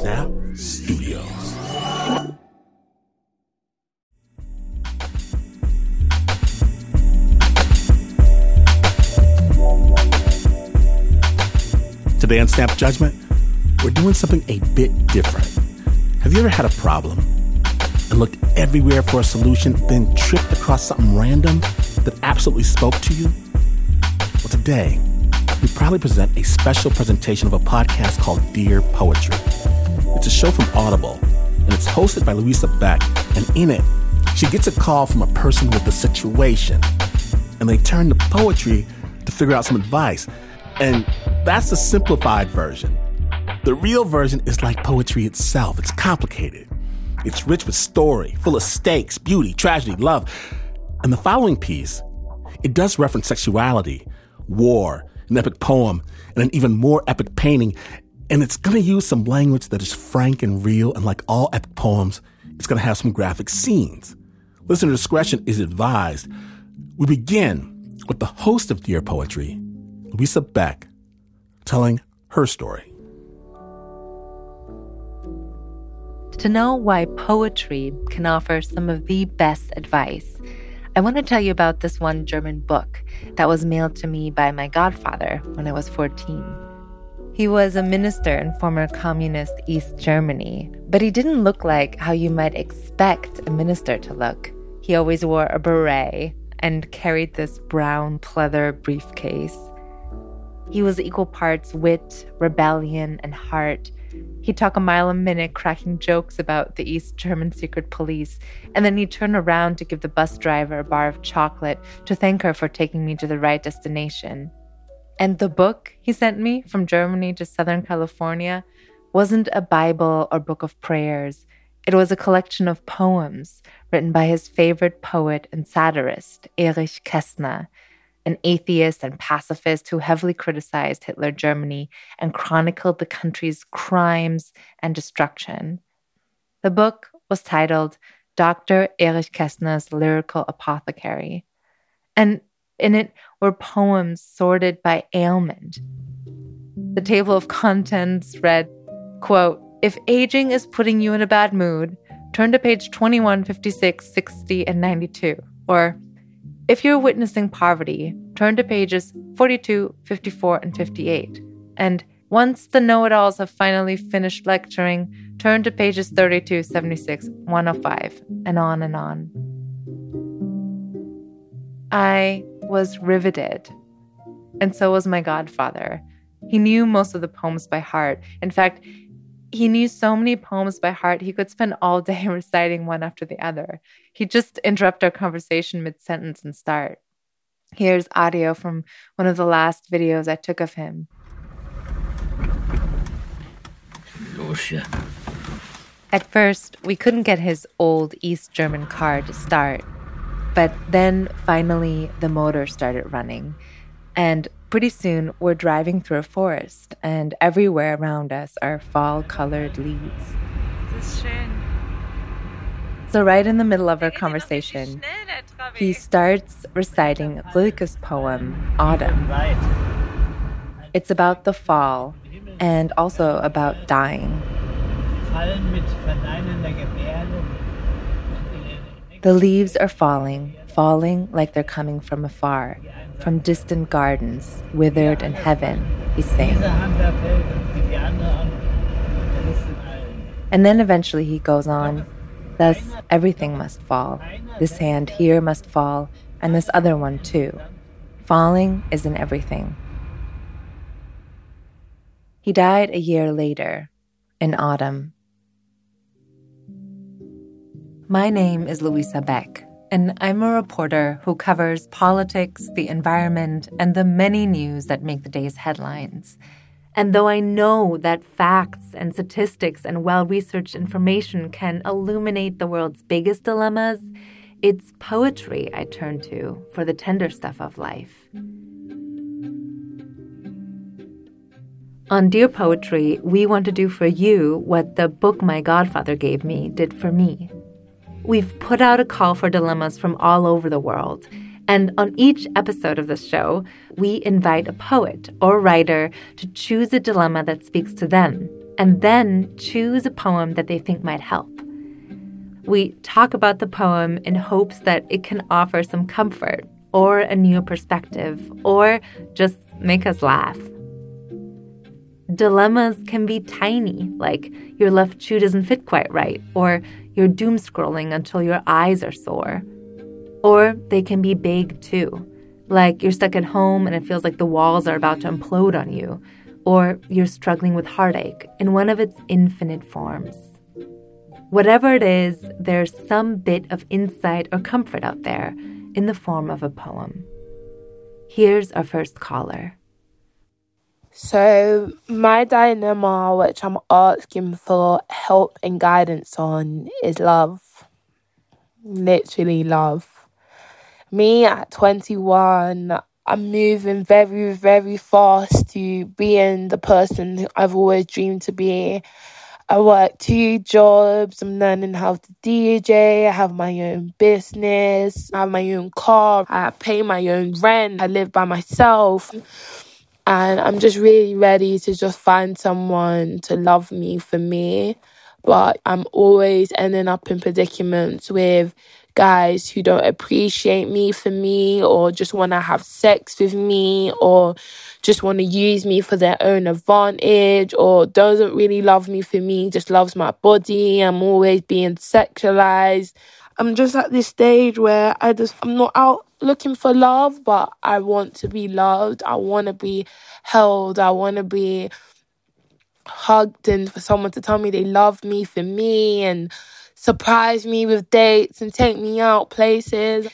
Snap Studios. Today on Snap Judgment, we're doing something a bit different. Have you ever had a problem and looked everywhere for a solution, then tripped across something random that absolutely spoke to you? Well, today, we proudly present a special presentation of a podcast called Dear Poetry. It's a show from Audible, and it's hosted by Louisa Beck. And in it, she gets a call from a person with a situation, and they turn to poetry to figure out some advice. And that's the simplified version. The real version is like poetry itself. It's complicated. It's rich with story, full of stakes, beauty, tragedy, love. And the following piece, it does reference sexuality, war, an epic poem, and an even more epic painting. And it's going to use some language that is frank and real. And like all epic poems, it's going to have some graphic scenes. Listener discretion is advised. We begin with the host of Dear Poetry, Louisa Beck, telling her story. To know why poetry can offer some of the best advice, I want to tell you about this one German book that was mailed to me by my godfather when I was 14. He was a minister in former communist East Germany, but he didn't look like how you might expect a minister to look. He always wore a beret and carried this brown pleather briefcase. He was equal parts wit, rebellion, and heart. He'd talk a mile a minute, cracking jokes about the East German secret police, and then he'd turn around to give the bus driver a bar of chocolate to thank her for taking me to the right destination. And the book he sent me from Germany to Southern California wasn't a Bible or book of prayers. It was a collection of poems written by his favorite poet and satirist, Erich Kästner, an atheist and pacifist who heavily criticized Hitler Germany and chronicled the country's crimes and destruction. The book was titled Dr. Erich Kästner's Lyrical Apothecary, and in it were poems sorted by ailment. The table of contents read, quote, If aging is putting you in a bad mood, turn to page 21, 56, 60, and 92, or if you're witnessing poverty, turn to pages 42, 54, and 58. And once the know it alls have finally finished lecturing, turn to pages 32, 76, 105, and on and on. I was riveted, and so was my godfather. He knew most of the poems by heart. In fact, he knew so many poems by heart, he could spend all day reciting one after the other. He'd just interrupt our conversation mid sentence and start. Here's audio from one of the last videos I took of him. At first, we couldn't get his old East German car to start. But then finally, the motor started running. And Pretty soon, we're driving through a forest, and everywhere around us are fall colored leaves. So, right in the middle of our conversation, he starts reciting Rilke's poem, Autumn. It's about the fall and also about dying. The leaves are falling, falling like they're coming from afar from distant gardens, withered in heaven, he's saying. And then eventually he goes on, Thus everything must fall. This hand here must fall, and this other one too. Falling is in everything. He died a year later, in autumn. My name is Louisa Beck and I'm a reporter who covers politics, the environment, and the many news that make the day's headlines. And though I know that facts and statistics and well researched information can illuminate the world's biggest dilemmas, it's poetry I turn to for the tender stuff of life. On Dear Poetry, we want to do for you what the book my godfather gave me did for me. We've put out a call for dilemmas from all over the world. And on each episode of the show, we invite a poet or writer to choose a dilemma that speaks to them and then choose a poem that they think might help. We talk about the poem in hopes that it can offer some comfort or a new perspective or just make us laugh. Dilemmas can be tiny, like your left shoe doesn't fit quite right, or you're doom scrolling until your eyes are sore. Or they can be big too, like you're stuck at home and it feels like the walls are about to implode on you, or you're struggling with heartache in one of its infinite forms. Whatever it is, there's some bit of insight or comfort out there in the form of a poem. Here's our first caller. So, my dilemma, which I'm asking for help and guidance on, is love. Literally, love. Me at 21, I'm moving very, very fast to being the person I've always dreamed to be. I work two jobs. I'm learning how to DJ. I have my own business. I have my own car. I pay my own rent. I live by myself. And I'm just really ready to just find someone to love me for me. But I'm always ending up in predicaments with guys who don't appreciate me for me or just want to have sex with me or just want to use me for their own advantage or doesn't really love me for me, just loves my body. I'm always being sexualized. I'm just at this stage where I just, I'm not out looking for love, but I want to be loved. I want to be held. I want to be hugged and for someone to tell me they love me for me and surprise me with dates and take me out places.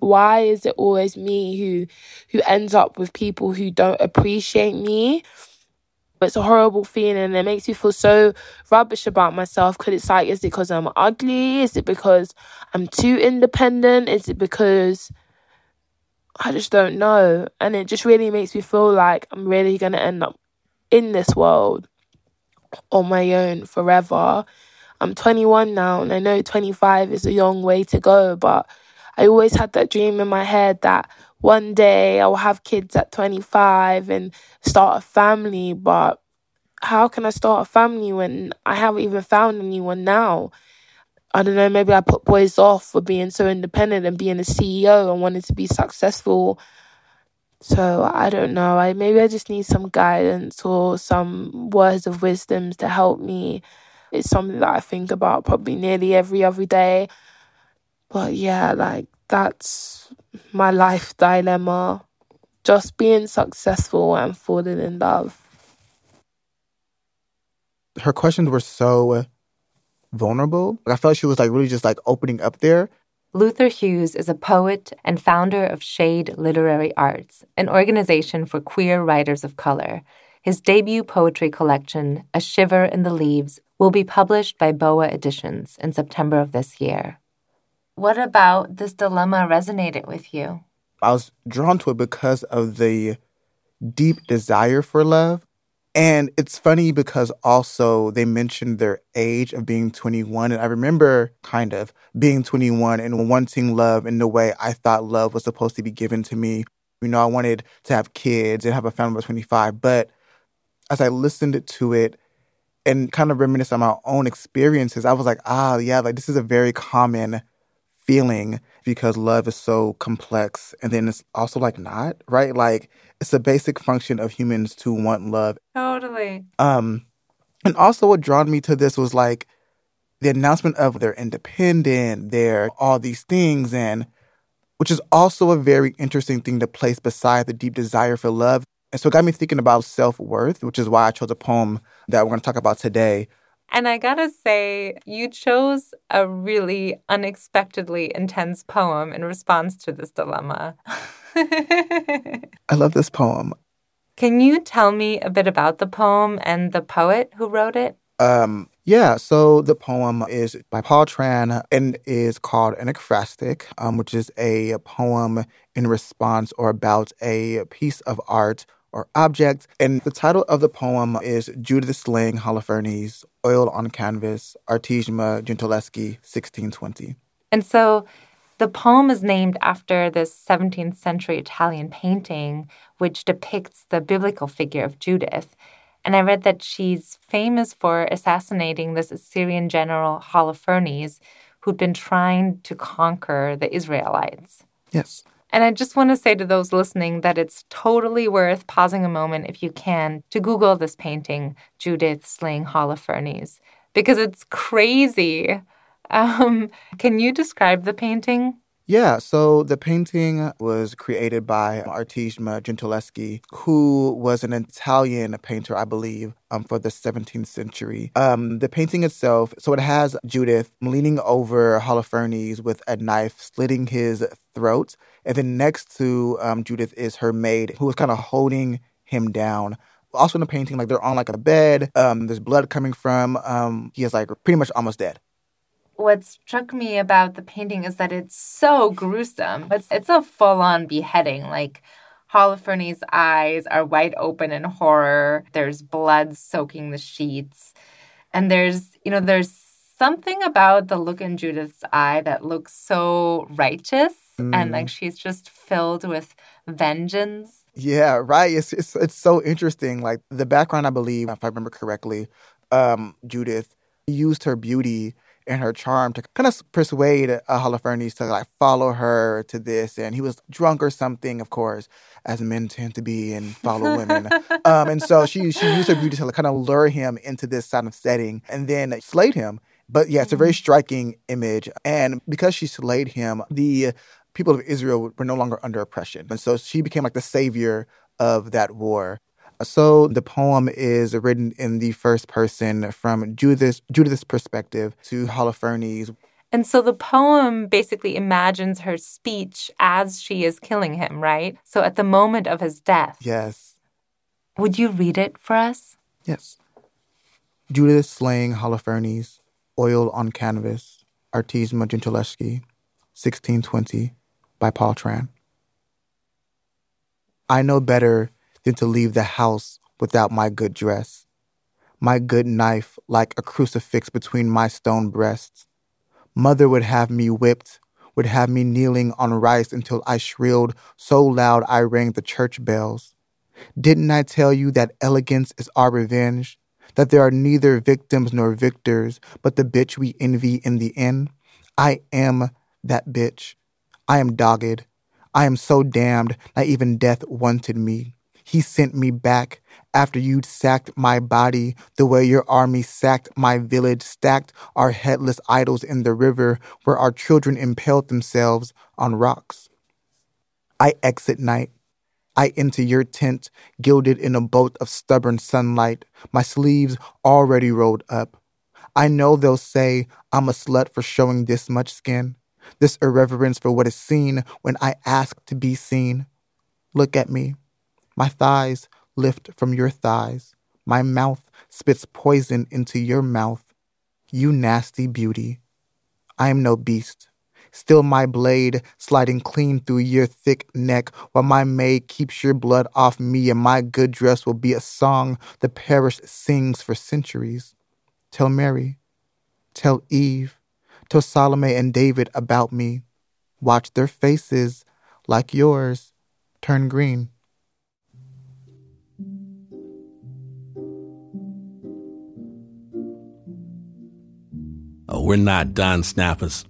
Why is it always me who who ends up with people who don't appreciate me? It's a horrible feeling it makes me feel so rubbish about myself because it's like, is it because I'm ugly? Is it because I'm too independent? Is it because I just don't know? And it just really makes me feel like I'm really going to end up in this world on my own forever I'm 21 now and I know 25 is a long way to go, but I always had that dream in my head that one day I'll have kids at 25 and start a family, but how can I start a family when I haven't even found anyone now? I don't know, maybe I put boys off for being so independent and being a CEO and wanting to be successful. So I don't know. I maybe I just need some guidance or some words of wisdoms to help me it's something that I think about probably nearly every other day. But yeah, like that's my life dilemma. Just being successful and falling in love. Her questions were so vulnerable. I felt she was like really just like opening up there. Luther Hughes is a poet and founder of Shade Literary Arts, an organization for queer writers of color. His debut poetry collection, A Shiver in the Leaves, will be published by Boa Editions in September of this year. What about this dilemma resonated with you? I was drawn to it because of the deep desire for love. And it's funny because also they mentioned their age of being 21. And I remember kind of being 21 and wanting love in the way I thought love was supposed to be given to me. You know, I wanted to have kids and have a family by 25. But as I listened to it, and kind of reminisce on my own experiences, I was like, ah, yeah, like this is a very common feeling because love is so complex. And then it's also like not, right? Like it's a basic function of humans to want love. Totally. Um, and also what drawn me to this was like the announcement of they're independent, they're all these things, and which is also a very interesting thing to place beside the deep desire for love. And so it got me thinking about self worth, which is why I chose a poem that we're going to talk about today. And I gotta say, you chose a really unexpectedly intense poem in response to this dilemma. I love this poem. Can you tell me a bit about the poem and the poet who wrote it? Um, yeah, so the poem is by Paul Tran and is called an ekphrastic, um, which is a poem in response or about a piece of art or object. And the title of the poem is Judith Slaying Holofernes, Oil on Canvas, Artemisia Gentileschi, 1620. And so the poem is named after this 17th century Italian painting, which depicts the biblical figure of Judith. And I read that she's famous for assassinating this Assyrian general Holofernes, who'd been trying to conquer the Israelites. Yes. And I just want to say to those listening that it's totally worth pausing a moment, if you can, to Google this painting, Judith slaying Holofernes, because it's crazy. Um, can you describe the painting? Yeah, so the painting was created by Artemisia Gentileschi, who was an Italian painter, I believe, um, for the 17th century. Um, the painting itself, so it has Judith leaning over Holofernes with a knife, slitting his throat. And then next to um, Judith is her maid, who is kind of holding him down. Also in the painting, like they're on like a bed. Um, there's blood coming from. Um, he is like pretty much almost dead what struck me about the painting is that it's so gruesome. It's it's a full on beheading. Like Holofernes' eyes are wide open in horror. There's blood soaking the sheets, and there's you know there's something about the look in Judith's eye that looks so righteous mm. and like she's just filled with vengeance. Yeah, right. It's, it's it's so interesting. Like the background, I believe, if I remember correctly, um, Judith used her beauty and her charm to kind of persuade uh, Holofernes to like follow her to this. And he was drunk or something, of course, as men tend to be and follow women. um, and so she she used her beauty to like, kind of lure him into this kind of setting, and then slayed him. But yeah, it's a very mm-hmm. striking image. And because she slayed him, the people of Israel were no longer under oppression. And so she became like the savior of that war. So the poem is written in the first person from Judith's, Judith's perspective to Holofernes. And so the poem basically imagines her speech as she is killing him, right? So at the moment of his death. Yes. Would you read it for us? Yes. Judith slaying Holofernes, oil on canvas, Artemisia Gentileschi, 1620, by Paul Tran. I know better than to leave the house without my good dress, my good knife like a crucifix between my stone breasts. Mother would have me whipped, would have me kneeling on rice until I shrilled so loud I rang the church bells. Didn't I tell you that elegance is our revenge? That there are neither victims nor victors, but the bitch we envy in the end? I am that bitch. I am dogged. I am so damned, not even death wanted me. He sent me back after you'd sacked my body the way your army sacked my village, stacked our headless idols in the river where our children impaled themselves on rocks. I exit night. I enter your tent, gilded in a boat of stubborn sunlight, my sleeves already rolled up. I know they'll say I'm a slut for showing this much skin, this irreverence for what is seen when I ask to be seen. Look at me. My thighs lift from your thighs. My mouth spits poison into your mouth. You nasty beauty. I am no beast. Still my blade sliding clean through your thick neck while my maid keeps your blood off me and my good dress will be a song the parish sings for centuries. Tell Mary, tell Eve, tell Salome and David about me. Watch their faces, like yours, turn green. Oh, we're not done, snappers.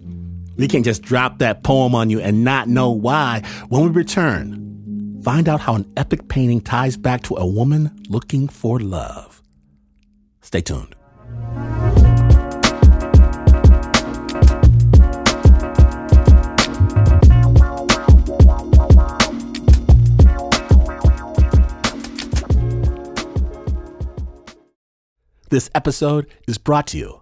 We can't just drop that poem on you and not know why. When we return, find out how an epic painting ties back to a woman looking for love. Stay tuned. This episode is brought to you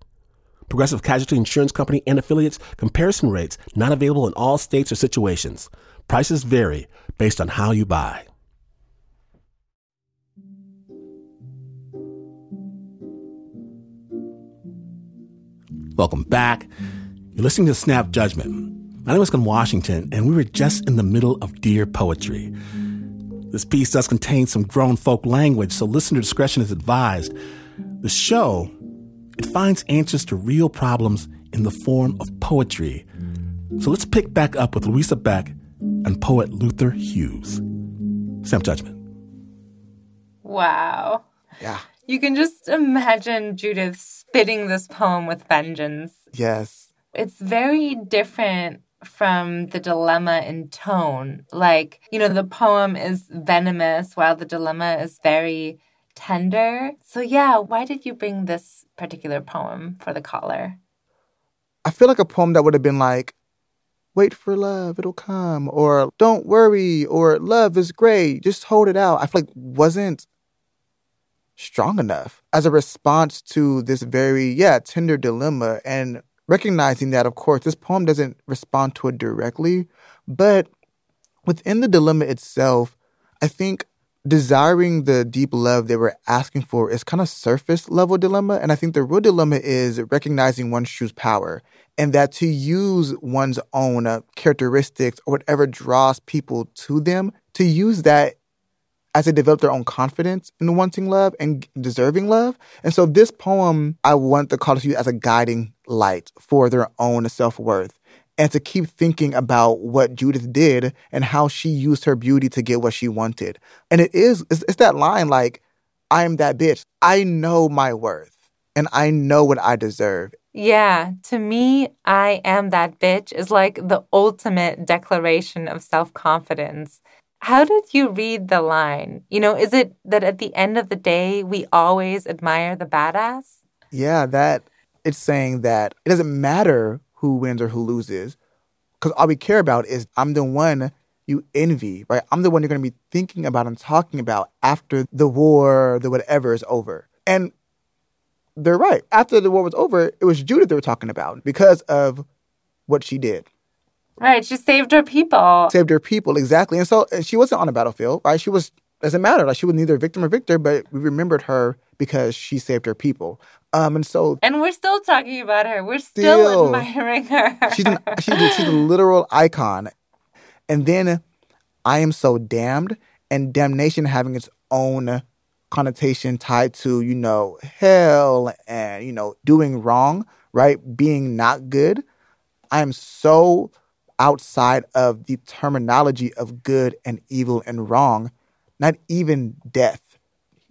Progressive Casualty Insurance Company and affiliates comparison rates not available in all states or situations. Prices vary based on how you buy. Welcome back. You're listening to Snap Judgment. My name is Glynn Washington, and we were just in the middle of Dear Poetry. This piece does contain some grown folk language, so listener discretion is advised. The show, it finds answers to real problems in the form of poetry. So let's pick back up with Louisa Beck and poet Luther Hughes. Snap Judgment. Wow. Yeah. You can just imagine Judith spitting this poem with vengeance. Yes. It's very different from the dilemma in tone. Like, you know, the poem is venomous while the dilemma is very tender. So, yeah, why did you bring this particular poem for the caller? I feel like a poem that would have been like, wait for love, it'll come, or don't worry, or love is great, just hold it out. I feel like wasn't strong enough as a response to this very, yeah, tender dilemma and recognizing that, of course, this poem doesn't respond to it directly, but within the dilemma itself, I think desiring the deep love they were asking for is kind of surface level dilemma. And I think the real dilemma is recognizing one's true power and that to use one's own uh, characteristics or whatever draws people to them, to use that as they develop their own confidence in wanting love and deserving love. And so this poem, I want the caller to use as a guiding light for their own self-worth and to keep thinking about what Judith did and how she used her beauty to get what she wanted. And it is, it's, it's that line like, I am that bitch. I know my worth and I know what I deserve. Yeah, to me, I am that bitch is like the ultimate declaration of self confidence. How did you read the line? You know, is it that at the end of the day, we always admire the badass? Yeah, that it's saying that it doesn't matter who wins or who loses, because all we care about is I'm the one you envy, right? I'm the one you're going to be thinking about and talking about after the war, the whatever is over. And they're right. After the war was over, it was Judith they were talking about because of what she did. Right. She saved her people. Saved her people, exactly. And so and she wasn't on a battlefield, right? She was, doesn't matter. Like she was neither victim or victor, but we remembered her because she saved her people. Um, and so, and we're still talking about her. We're still, still admiring her. she's, an, she's, she's a literal icon. And then I am so damned, and damnation having its own connotation tied to, you know, hell and, you know, doing wrong, right? Being not good. I am so outside of the terminology of good and evil and wrong, not even death.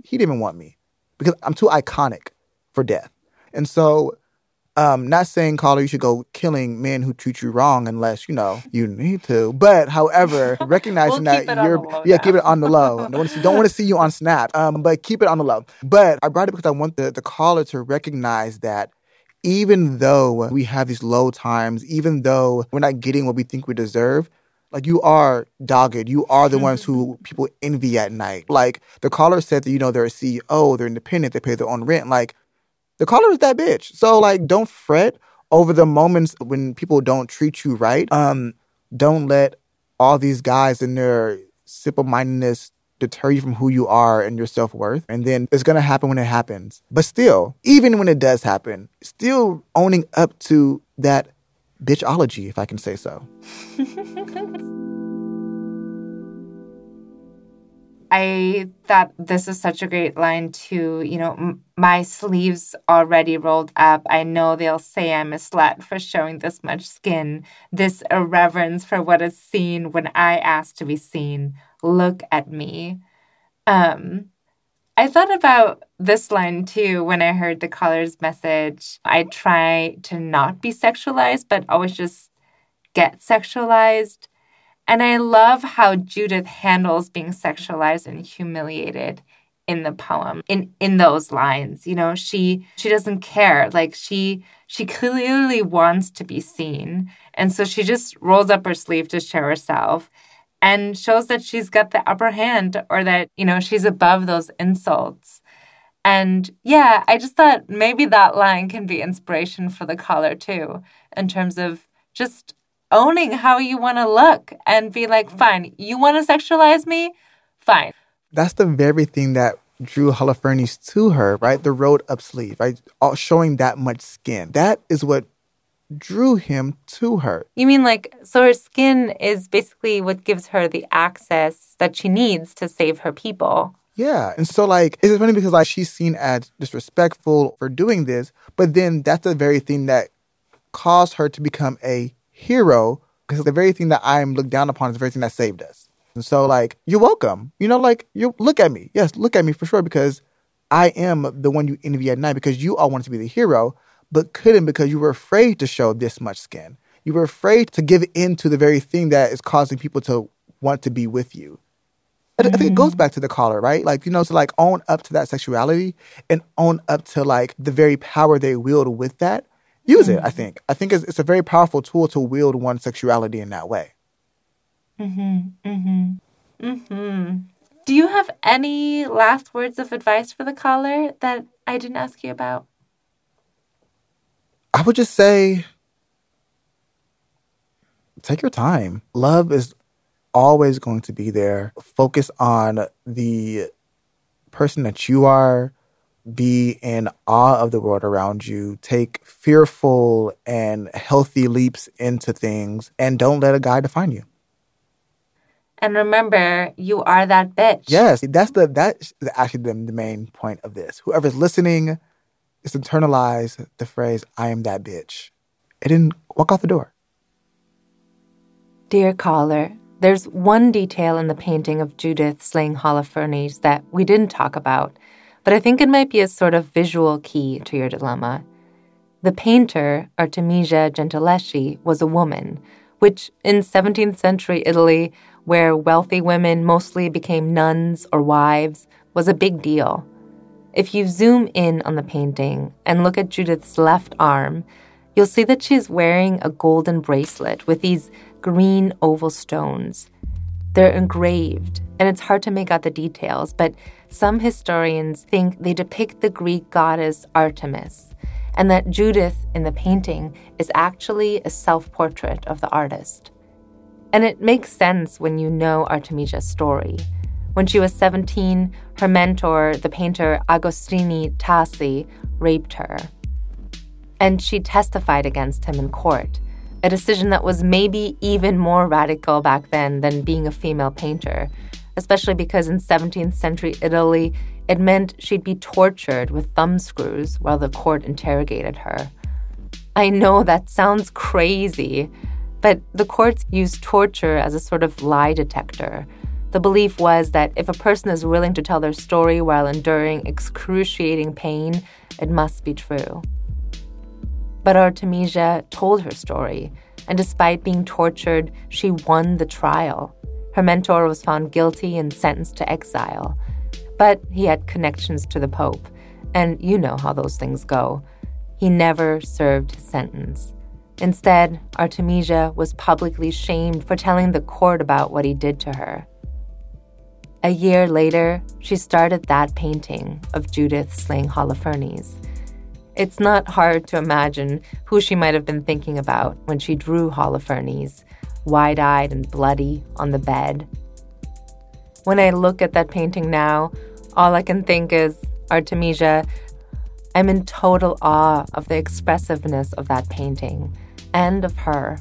He didn't even want me because I'm too iconic for death. And so um, not saying caller you should go killing men who treat you wrong unless you know you need to. But however, recognizing we'll that you're yeah, now. keep it on the low. don't want to see, don't want to see you on Snap. Um, but keep it on the low. But I brought it because I want the the caller to recognize that even though we have these low times, even though we're not getting what we think we deserve, like you are dogged. You are the ones who people envy at night. Like the caller said that, you know, they're a CEO, they're independent, they pay their own rent. Like the caller is that bitch. So like don't fret over the moments when people don't treat you right. Um, don't let all these guys in their simple mindedness deter you from who you are and your self worth. And then it's gonna happen when it happens. But still, even when it does happen, still owning up to that bitchology, if I can say so. I thought this is such a great line too. You know, m- my sleeves already rolled up. I know they'll say I'm a slut for showing this much skin. This irreverence for what is seen when I ask to be seen. Look at me. Um, I thought about this line too when I heard the caller's message. I try to not be sexualized, but always just get sexualized. And I love how Judith handles being sexualized and humiliated in the poem in in those lines you know? She she doesn't care. Like she she clearly wants to be seen. And so she just rolls up her sleeve to show herself and shows that she's got the upper hand or that you know she's above those insults. And yeah i just thought maybe that line can be inspiration for the caller too in terms of just owning how you want to look and be like, fine, you want to sexualize me? Fine. That's the very thing that drew Holofernes to her, right? The rolled up sleeve, right? All showing that much skin. That is what drew him to her. You mean like, so her skin is basically what gives her the access that she needs to save her people. Yeah. And so, like, it's funny because, like, she's seen as disrespectful for doing this, but then that's the very thing that caused her to become a hero because the very thing that I'm looked down upon is the very thing that saved us. And so, like, you're welcome. You know, like, you look at me. Yes, look at me for sure because I am the one you envy at night because you all wanted to be the hero, but couldn't because you were afraid to show this much skin. You were afraid to give in to the very thing that is causing people to want to be with you. I think it goes mm-hmm. back to the collar, right? Like, you know, to like own up to that sexuality and own up to like the very power they wield with that. Use mm-hmm. it, I think. I think it's, it's, a very powerful tool to wield one's sexuality in that way. Mm-hmm. Mm-hmm. Mm-hmm. Do you have any last words of advice for the caller that I didn't ask you about? I would just say take your time. Love is always going to be there. Focus on the person that you are. Be in awe of the world around you. Take fearful and healthy leaps into things and don't let a guy define you. And remember, you are that bitch. Yes, that's the that's actually the, the main point of this. Whoever's listening, is internalize the phrase "I am that bitch," and then walk out the door. Dear caller, there's one detail in the painting of Judith slaying Holofernes that we didn't talk about, but I think it might be a sort of visual key to your dilemma. The painter, Artemisia Gentileschi, was a woman, which in 17th century Italy, where wealthy women mostly became nuns or wives, was a big deal. If you zoom in on the painting and look at Judith's left arm, you'll see that she's wearing a golden bracelet with these green oval stones. They're engraved, and it's hard to make out the details, but some historians think they depict the Greek goddess Artemis, and that Judith in the painting is actually a self portrait of the artist. And it makes sense when you know Artemisia's story. When she was 17, her mentor, the painter Agostino Tassi, raped her. And she testified against him in court, a decision that was maybe even more radical back then than being a female painter, especially because in 17th century Italy, it meant she'd be tortured with thumbscrews while the court interrogated her. I know that sounds crazy, but the courts used torture as a sort of lie detector the belief was that if a person is willing to tell their story while enduring excruciating pain, it must be true. But Artemisia told her story, and despite being tortured, she won the trial. Her mentor was found guilty and sentenced to exile. But he had connections to the Pope, and you know how those things go. He never served his sentence. Instead, Artemisia was publicly shamed for telling the court about what he did to her. A year later, she started that painting of Judith slaying Holofernes. It's not hard to imagine who she might have been thinking about when she drew Holofernes, wide eyed and bloody, on the bed. When I look at that painting now, all I can think is Artemisia, I'm in total awe of the expressiveness of that painting and of her.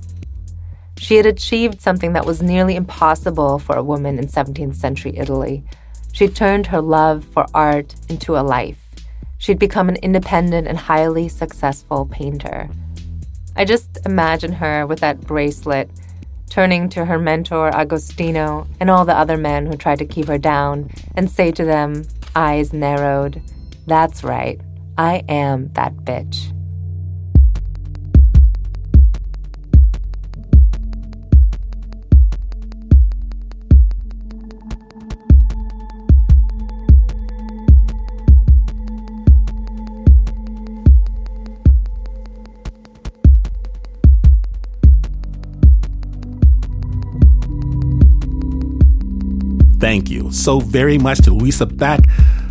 She had achieved something that was nearly impossible for a woman in 17th century Italy. She turned her love for art into a life. She'd become an independent and highly successful painter. I just imagine her with that bracelet, turning to her mentor Agostino and all the other men who tried to keep her down and say to them, eyes narrowed, That's right, I am that bitch. Thank you so very much to Louisa Beck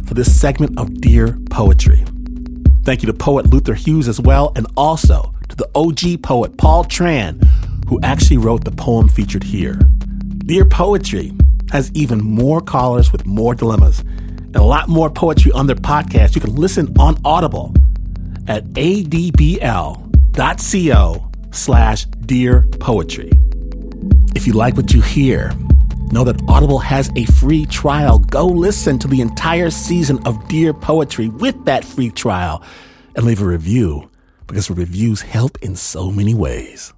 for this segment of Dear Poetry. Thank you to poet Luther Hughes as well, and also to the OG poet Paul Tran, who actually wrote the poem featured here. Dear Poetry has even more callers with more dilemmas, and a lot more poetry on their podcast, you can listen on Audible at adbl.co slash dear poetry. If you like what you hear, know that Audible has a free trial. Go listen to the entire season of Dear Poetry with that free trial and leave a review because reviews help in so many ways.